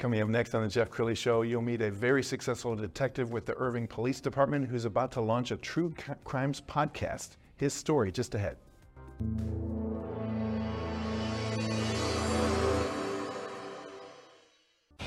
Coming up next on the Jeff Crilley Show, you'll meet a very successful detective with the Irving Police Department who's about to launch a true crimes podcast. His story just ahead.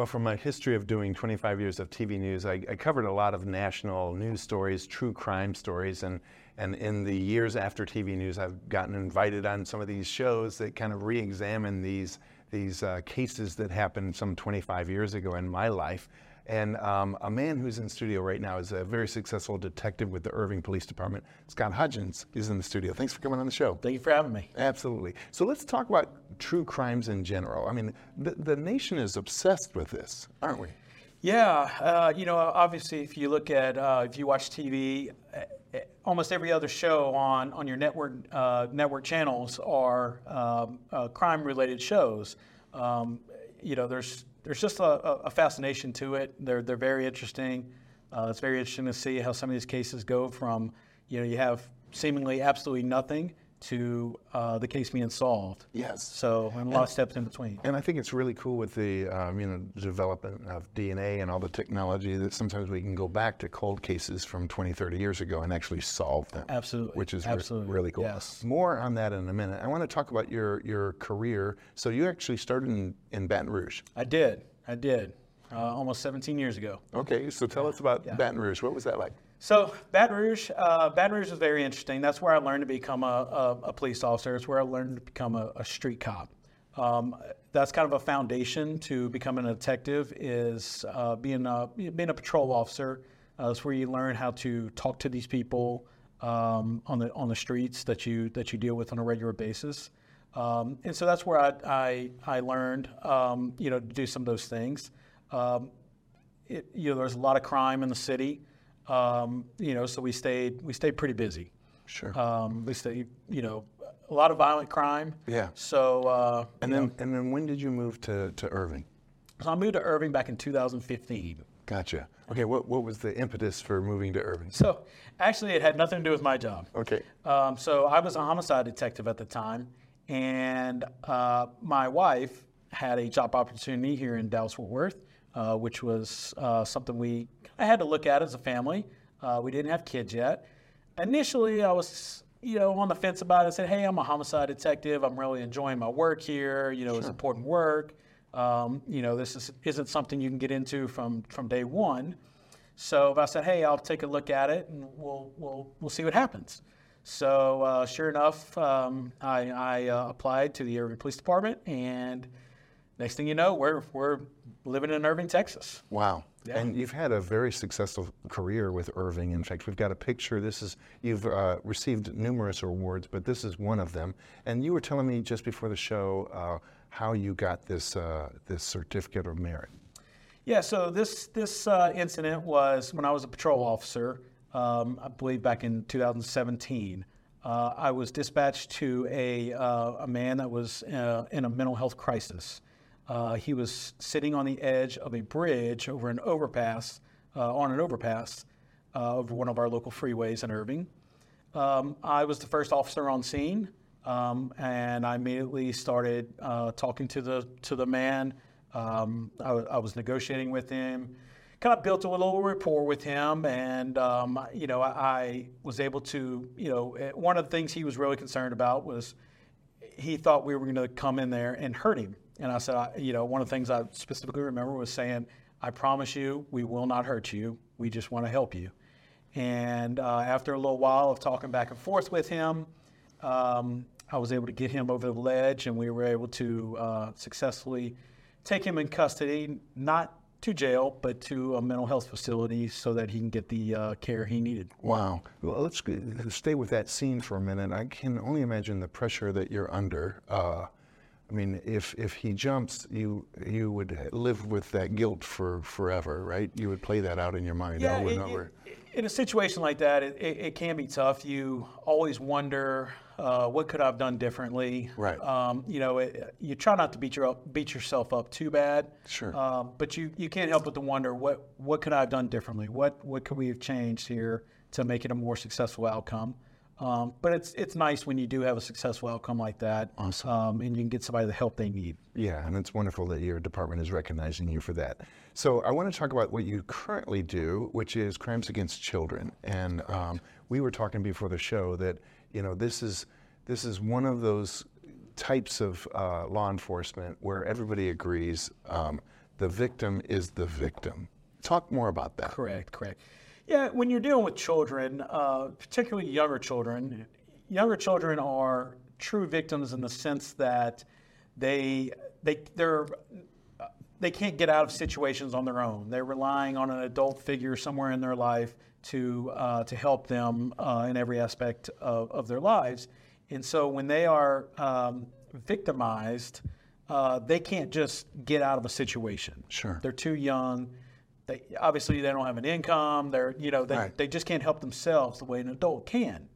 Well, from my history of doing 25 years of TV news, I, I, covered a lot of national news stories, true crime stories, and, and in the years after TV news, I've gotten invited on some of these shows that kind of re-examine these, these uh, cases that happened some 25 years ago in my life. And um, a man who's in studio right now is a very successful detective with the Irving Police Department. Scott Hodgins is in the studio. Thanks for coming on the show. Thank you for having me. Absolutely. So let's talk about true crimes in general. I mean, the, the nation is obsessed with this, aren't we? Yeah. Uh, you know, obviously, if you look at, uh, if you watch TV, uh, almost every other show on, on your network uh, network channels are um, uh, crime related shows. Um, you know, there's there's just a, a, fascination to it. They're they're very interesting. Uh, it's very interesting to see how some of these cases go from you know you have seemingly absolutely nothing to uh, the case being solved. Yes. So, and a lot of steps in between. And I think it's really cool with the um, you know development of DNA and all the technology that sometimes we can go back to cold cases from 20, 30 years ago and actually solve them. Absolutely. Which is Absolutely. Re- really cool. Yes. More on that in a minute. I want to talk about your your career. So you actually started in, in Baton Rouge. I did. I did. Uh, almost 17 years ago. Okay, so tell us about yeah. Baton Rouge. What was that like? So Baton Rouge, uh, Baton Rouge is very interesting. That's where I learned to become a, a, a police officer. It's where I learned to become a, a street cop. Um, that's kind of a foundation to becoming a detective. Is uh, being a being a patrol officer. Uh, that's where you learn how to talk to these people um, on the on the streets that you that you deal with on a regular basis. Um, and so that's where I I, I learned um, you know to do some of those things. Um, it, you know, there's a lot of crime in the city. Um, you know, so we stayed we stayed pretty busy. Sure. Um, we stayed, you know, a lot of violent crime. Yeah. So. Uh, and then know, and then when did you move to to Irving? So I moved to Irving back in 2015. Gotcha. Okay, what, what was the impetus for moving to Irving? So, actually, it had nothing to do with my job. Okay. Um, so, I was a homicide detective at the time, and uh, my wife had a job opportunity here in Dallas Fort Worth, uh, which was uh, something we I had to look at as a family. Uh, we didn't have kids yet. Initially, I was you know on the fence about it. I said, "Hey, I'm a homicide detective. I'm really enjoying my work here. You know, sure. it's important work. Um, you know, this is, isn't something you can get into from from day one." So I said, "Hey, I'll take a look at it, and we'll we'll we'll see what happens." So uh, sure enough, um, I, I uh, applied to the Irving Police Department, and next thing you know, we're we're living in Irving, Texas. Wow. Yeah. And you've had a very successful career with Irving. In fact, we've got a picture. This is you've uh, received numerous awards, but this is one of them. And you were telling me just before the show uh, how you got this uh, this certificate of merit. Yeah. So this this uh, incident was when I was a patrol officer. Um, I believe back in 2017. Uh, I was dispatched to a, uh, a man that was in a mental health crisis. Uh, he was sitting on the edge of a bridge over an overpass, uh, on an overpass uh, over one of our local freeways in Irving. Um, I was the first officer on scene, um, and I immediately started uh, talking to the to the man. Um, I, I, was negotiating with him, kind of built a little rapport with him, and um, you know I, I was able to you know eh, one of the things he was really concerned about was he thought we were going to come in there and hurt him and I said, I, you know, one of the things I specifically remember was saying, I promise you, we will not hurt you. We just want to help you. And uh, after a little while of talking back and forth with him, um, I was able to get him over the ledge, and we were able to uh, successfully take him in custody, not to jail, but to a mental health facility so that he can get the uh, care he needed. Wow. Well, let's stay with that scene for a minute. I can only imagine the pressure that you're under. Uh, I mean, if if he jumps, you you would live with that guilt for forever, right? You would play that out in your mind over it- and over. it- in a situation like that, it, it, it can be tough. You always wonder, uh, what could I have done differently? Right. Um, you know, it, you try not to beat your up, beat yourself up too bad. Sure. Um, but you, you can't help but to wonder, what what could I have done differently? What what could we have changed here to make it a more successful outcome? Um, but it's it's nice when you do have a successful outcome like that, Awesome. um, and you can get somebody the help they need. Yeah, and it's wonderful that your department is recognizing you for that. So I want to talk about what you currently do, which is crimes against children. And um, we were talking before the show that you know this is this is one of those types of uh, law enforcement where everybody agrees um, the victim is the victim. Talk more about that. Correct, correct. Yeah, when you're dealing with children, uh, particularly younger children, younger children are true victims in the sense that they they they're they can't get out of situations on their own. They're relying on an adult figure somewhere in their life to uh, to help them uh, in every aspect of, of their lives. And so when they are um, victimized, uh, they can't just get out of a situation. Sure. They're too young. They obviously they don't have an income. They're you know they, Right. they just can't help themselves the way an adult can.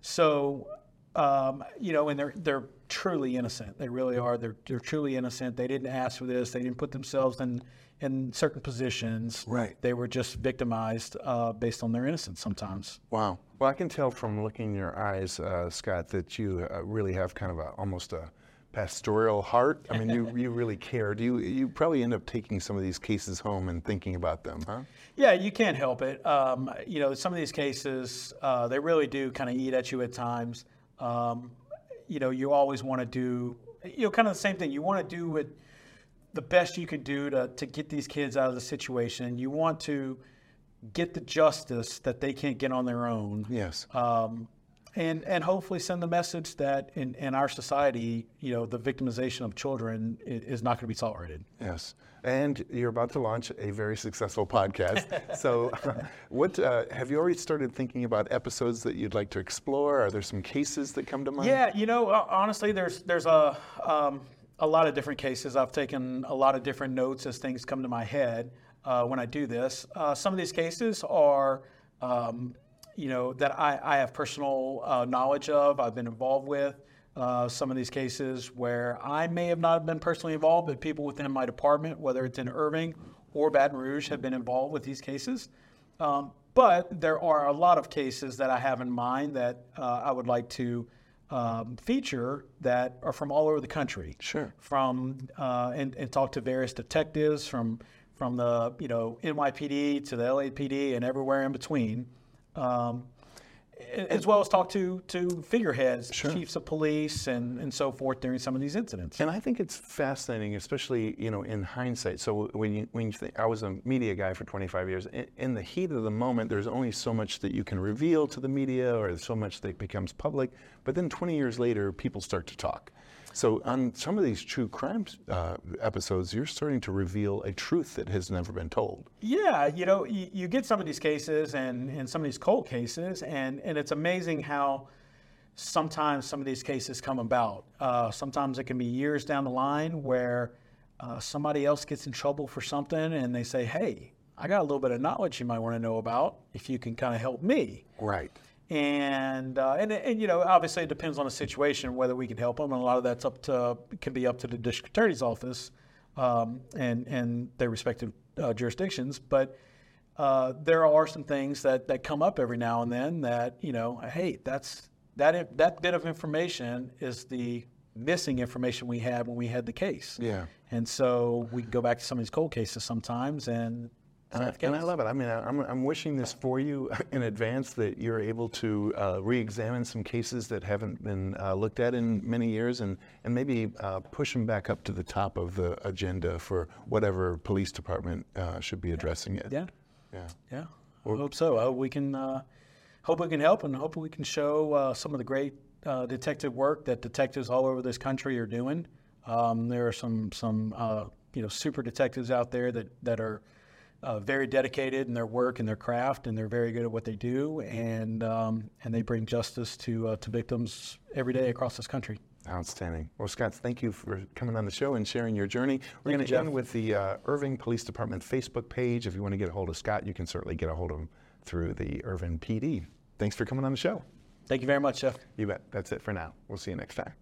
So um, you know, and they're they're truly innocent. They really are. They're they're truly innocent. They didn't ask for this. They didn't put themselves in in certain positions. Right. They were just victimized uh, based on their innocence sometimes. Wow. Well, I can tell from looking in your eyes, uh, Scott, that you uh, really have kind of a almost a pastoral heart. I mean, you, you really care. Do you you probably end up taking some of these cases home and thinking about them, huh? Yeah, you can't help it. Um, you know, some of these cases, uh, they really do kind of eat at you at times. Um, you know, you always want to do, you know, kind of the same thing. You want to do what the best you can do to, to get these kids out of the situation. You want to get the justice that they can't get on their own. Yes. Um, and, and hopefully send the message that in, in our society, you know, the victimization of children is not going to be tolerated. Yes. And you're about to launch a very successful podcast. so, what uh, have you already started thinking about episodes that you'd like to explore? Are there some cases that come to mind? Yeah, you know, honestly, there's there's a um, a lot of different cases. I've taken a lot of different notes as things come to my head uh, when I do this. Uh, some of these cases are, um, you know, that I, I have personal uh, knowledge of. I've been involved with. Uh, some of these cases where I may have not been personally involved, but people within my department, whether it's in Irving or Baton Rouge, have been involved with these cases. Um, but there are a lot of cases that I have in mind that uh, I would like to um, feature that are from all over the country. Sure. From uh, and, and talk to various detectives from from the you know NYPD to the LAPD and everywhere in between. Um, as well as talk to to figureheads, chiefs of police, and, and so forth during some of these incidents. And I think it's fascinating, especially you know in hindsight. So when you when you think I was a media guy for 25 years, in, in the heat of the moment, there's only so much that you can reveal to the media, or so much that becomes public. But then 20 years later, people start to talk. So on some of these true crime uh, episodes, you're starting to reveal a truth that has never been told. Yeah, you know, you, you get some of these cases and, and some of these cold cases, and, and it's amazing how sometimes some of these cases come about. Uh, sometimes it can be years down the line where uh, somebody else gets in trouble for something and they say, hey, I got a little bit of knowledge you might want to know about if you can kind of help me. Right. And, uh, and and you know obviously it depends on the situation whether we can help them and a lot of that's up to can be up to the district attorney's office um, and and their respective uh, jurisdictions but uh, there are some things that, that come up every now and then that you know hey that's that that bit of information is the missing information we had when we had the case Yeah. and so we go back to some of these cold cases sometimes and And I, and I love it. I mean, I- I'm, I'm wishing this for you in advance that you're able to uh, re-examine some cases that haven't been uh, looked at in many years, and and maybe uh, push them back up to the top of the agenda for whatever police department uh, should be addressing it. yeah Yeah. yeah I hope so. I hope we can uh, hope we can help and hope we can show uh, some of the great uh, detective work that detectives all over this country are doing. Um, there are some some uh, you know super detectives out there that that are uh, very dedicated in their work and their craft, and they're very good at what they do, and um, and they bring justice to uh, to victims every day across this country. Outstanding. Well, Scott, thank you for coming on the show and sharing your journey. We're going to end with the uh, Irving Police Department Facebook page. If you want to get a hold of Scott, you can certainly get a hold of him through the Irving PD. Thanks for coming on the show. Thank you very much, Jeff. You bet. That's it for now. We'll see you next time.